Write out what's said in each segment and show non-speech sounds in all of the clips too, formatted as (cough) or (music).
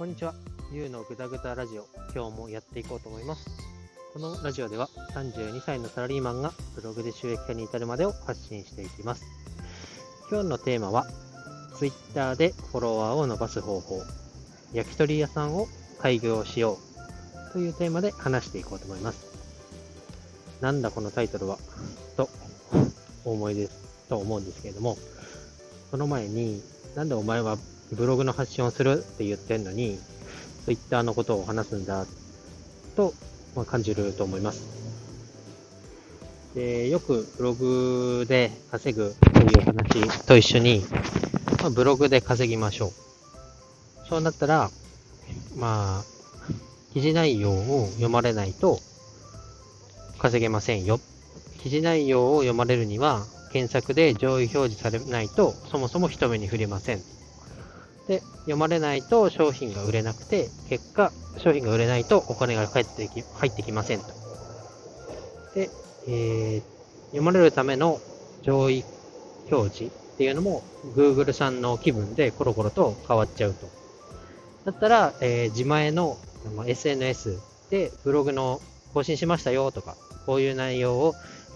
こんにちは。ゆうのぐだぐだラジオ、今日もやっていこうと思います。このラジオでは32歳のサラリーマンがブログで収益化に至るまでを発信していきます。今日のテーマは、Twitter でフォロワーを伸ばす方法、焼き鳥屋さんを開業しようというテーマで話していこうと思います。なんだこのタイトルは、と思いですと思うんですけれども、その前に、なんでお前はブログの発信をするって言ってんのに、Twitter のことを話すんだと、ま、感じると思います。でよくブログで稼ぐという話と一緒に、まあ、ブログで稼ぎましょう。そうなったら、まあ、記事内容を読まれないと稼げませんよ。記事内容を読まれるには、検索で上位表示されないと、そもそも人目に触れません。で、読まれないと商品が売れなくて、結果、商品が売れないとお金が返ってき入ってきませんと。で、えー、読まれるための上位表示っていうのも Google さんの気分でコロコロと変わっちゃうと。だったら、えー、自前の SNS でブログの更新しましたよとか、こういう内容を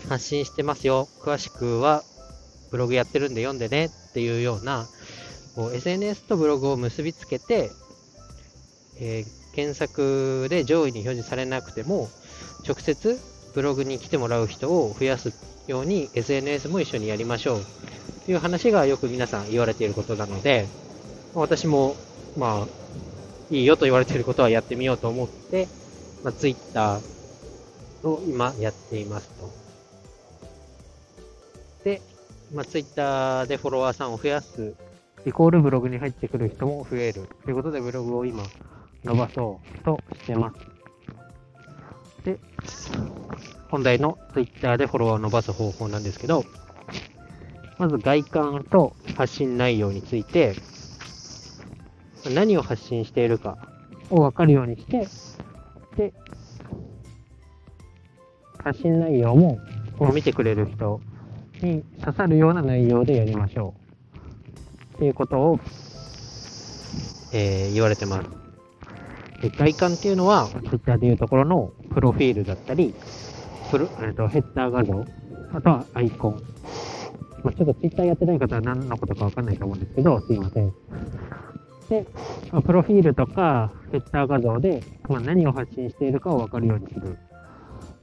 発信してますよ。詳しくはブログやってるんで読んでねっていうような、こう SNS とブログを結びつけて、えー、検索で上位に表示されなくても、直接ブログに来てもらう人を増やすように SNS も一緒にやりましょうという話がよく皆さん言われていることなので、私も、まあ、いいよと言われていることはやってみようと思って、まあ、Twitter を今やっていますと。で、まあ、Twitter でフォロワーさんを増やす、イコールブログに入ってくる人も増えるということでブログを今伸ばそうとしてます。で、本題の Twitter でフォロワーを伸ばす方法なんですけど、まず外観と発信内容について、何を発信しているかを分かるようにして、で、発信内容も見てくれる人に刺さるような内容でやりましょう。っていうことを、えー、言われてます。で外観っていうのは、Twitter でいうところのプロフィールだったり、プロえー、とヘッダー画像、あとはアイコン。まあ、ちょっと Twitter やってない方は何のことかわかんないと思うんですけど、すいません。で、まあ、プロフィールとかヘッダー画像で、まあ、何を発信しているかをわかるようにする。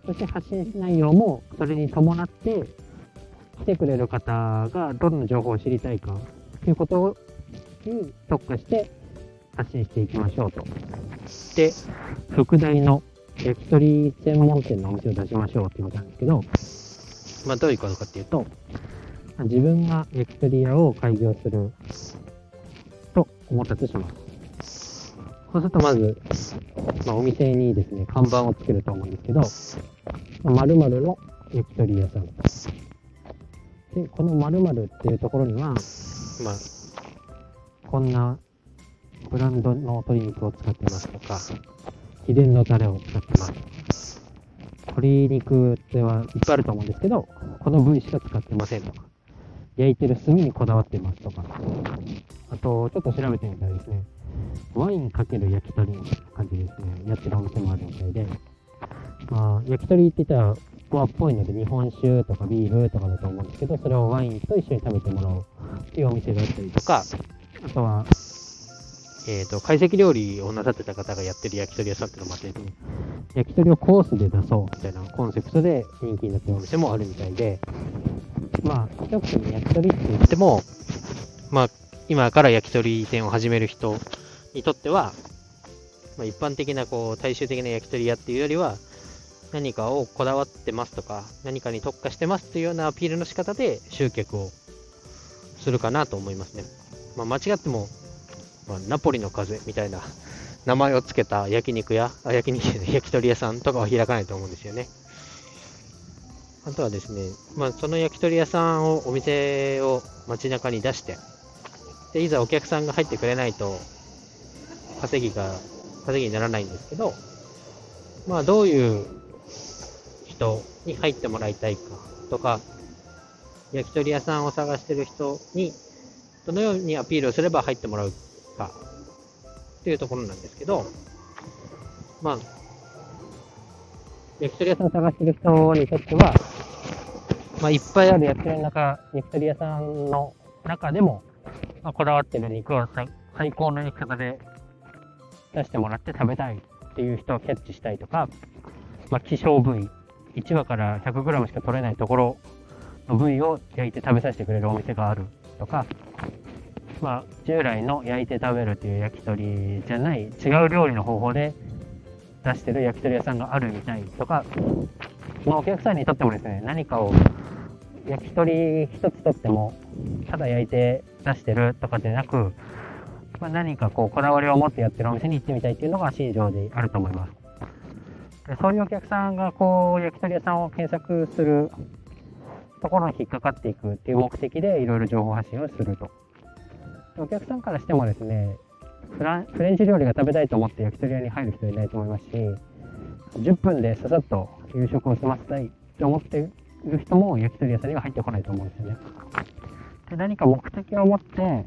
そして発信内容もそれに伴って来てくれる方がどんな情報を知りたいかということに特化して発信していきましょうと。で、副題の焼き鳥専門店のお店を出しましょうっていうことなんですけど、まあどういうことかっていうと、自分が焼き鳥屋を開業すると思ったとします。そうするとまず、まあ、お店にですね、看板をつけると思うんですけど、〇〇の焼き鳥屋さん。で、この〇〇っていうところには、まあ、こんなブランドの鶏肉を使ってますとか、秘伝のタレを使ってます。鶏肉ってはいっぱいあると思うんですけど、この部位しか使ってませんとか、焼いてる炭にこだわってますとか、あと、ちょっと調べてみたらですね、ワインかける焼き鳥みたいな感じですね、やってるお店もあるみたいで、まあ、焼き鳥って言ったら、和っぽいので日本酒とかビールとかだと思うんですけど、それをワインと一緒に食べてもらおうっていうお店があったりとか、あとは、えっ、ー、と、懐石料理をなさってた方がやってる焼き鳥屋さんっていうのもあって、ね、焼き鳥をコースで出そうみたいなコンセプトで人気になってるお店もあるみたいで、まあ、一口に焼き鳥って言っても、まあ、今から焼き鳥店を始める人にとっては、まあ、一般的なこう大衆的な焼き鳥屋っていうよりは、何かをこだわってますとか、何かに特化してますっていうようなアピールの仕方で集客をするかなと思いますね。まあ、間違ってもまあ、ナポリの風みたいな (laughs) 名前を付けた焼肉屋、あ焼肉 (laughs) 焼き鳥屋さんとかは開かないと思うんですよね。あとはですね、まあ、その焼き鳥屋さんを、お店を街中に出して、で、いざお客さんが入ってくれないと、稼ぎが、稼ぎにならないんですけど、まあ、どういう人に入ってもらいたいかとか、焼き鳥屋さんを探してる人に、どのようにアピールをすれば入ってもらうか、っていうところなんですけど、まあ、焼き鳥屋さんを探してる人にとっては、まあ、いっぱいある焼き鳥の中、焼き鳥屋さんの中でも、まあ、こだわってる肉を最高の焼き方で出してもらって食べたいっていう人をキャッチしたいとか、まあ、希少部位、1羽から 100g しか取れないところの部位を焼いて食べさせてくれるお店があるとか、まあ、従来の焼いて食べるという焼き鳥じゃない違う料理の方法で出してる焼き鳥屋さんがあるみたいとか、まあ、お客さんにとってもですね何かを焼き鳥一つとってもただ焼いて出してるとかでなく、まあ、何かこうこだわりを持ってやってるお店に行ってみたいっていうのが新庄であると思います。そういうお客さんがこう焼き鳥屋さんを検索するところに引っかかっていくっていう目的でいろいろ情報発信をすると。お客さんからしてもですねフランフレンチ料理が食べたいと思って焼き鳥屋に入る人いないと思いますし10分でささっと夕食を済ませたいって思っている人も焼き鳥屋さんには入ってこないと思うんですよね。で何か目的を持って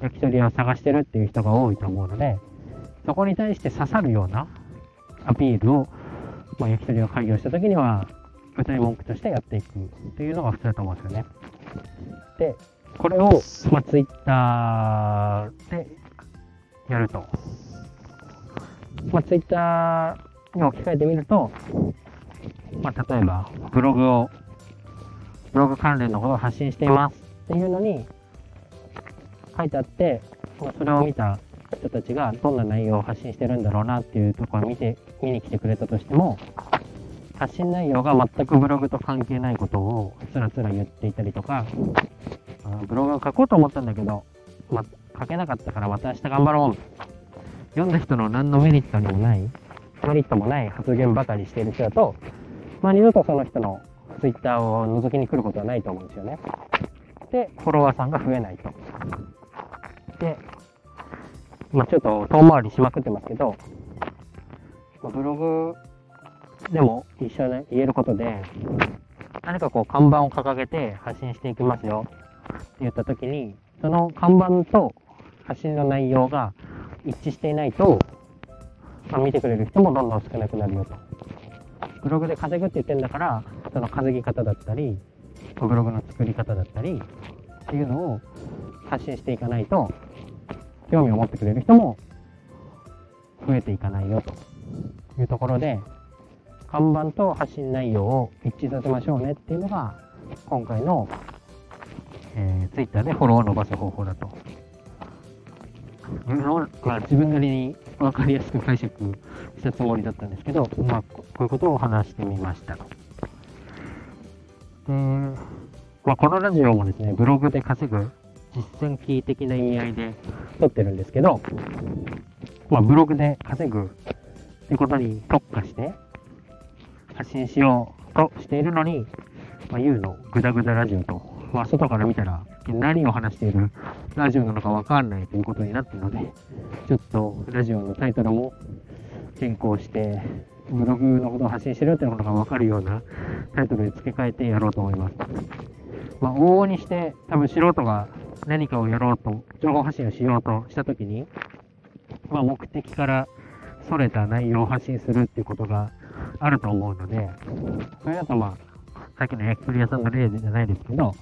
焼き鳥屋を探してるっていう人が多いと思うのでそこに対して刺さるようなアピールを、まあ、焼き鳥を開業した時には具体文句としてやっていくっていうのが普通だと思うんですよねでこれを、まあ、ツイッターでやると。まあ、ツイッターに置き換えてみると、まあ、例えば、ブログを、ブログ関連のことを発信していますっていうのに書いてあって、それを見た人たちがどんな内容を発信してるんだろうなっていうところを見て、見に来てくれたとしても、発信内容が全くブログと関係ないことをつらつら言っていたりとか、ブログを書こうと思ったんだけど、ま、書けなかったからまた明日頑張ろう。読んだ人の何のメリットにもない、メリットもない発言ばかりしている人だと、まあ、二度とその人のツイッターを覗きに来ることはないと思うんですよね。で、フォロワーさんが増えないと。で、まあ、ちょっと遠回りしまくってますけど、まあ、ブログでも一緒に言えることで、何かこう看板を掲げて発信していきますよって言った時に、その看板と発信の内容が一致していないと、まあ、見てくれる人もどんどん少なくなるよと。ブログで稼ぐって言ってんだから、その稼ぎ方だったり、ブログの作り方だったり、っていうのを発信していかないと、興味を持ってくれる人も増えていかないよというところで、看板と発信内容を一致させましょうねっていうのが、今回のえー、Twitter でフォローを伸ばす方法だと。自分なりに分かりやすく解釈したつもりだったんですけど、まあ、こういうことを話してみましたと。で、まあ、このラジオもですね、ブログで稼ぐ実践キー的な意味合いで撮ってるんですけど、まあ、ブログで稼ぐってことに特化して発信しようとしているのに、まあ、言うのグダグダラジオとまあ、外から見たら何を話しているラジオなのかわかんないということになってるので、ちょっとラジオのタイトルも変更して、ブログのことを発信してるっていうことがわかるようなタイトルに付け替えてやろうと思います。まあ、往々にして、多分素人が何かをやろうと、情報発信をしようとしたときに、まあ、目的から逸れた内容を発信するっていうことがあると思うので、それだとまあ、さっきの焼き鳥屋さんの例じゃないですけど、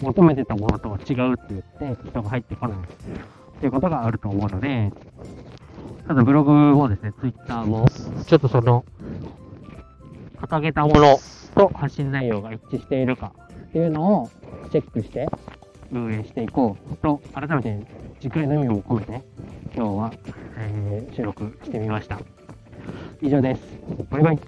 求めてたものとは違うって言って人が入ってこないっていうことがあると思うので、ただブログもですね、ツイッターも、ちょっとその、掲げたものと発信内容が一致しているかっていうのをチェックして運営していこうと、改めて次回の意味も込めて、今日は、えー、収録してみました。以上です。バイバイ。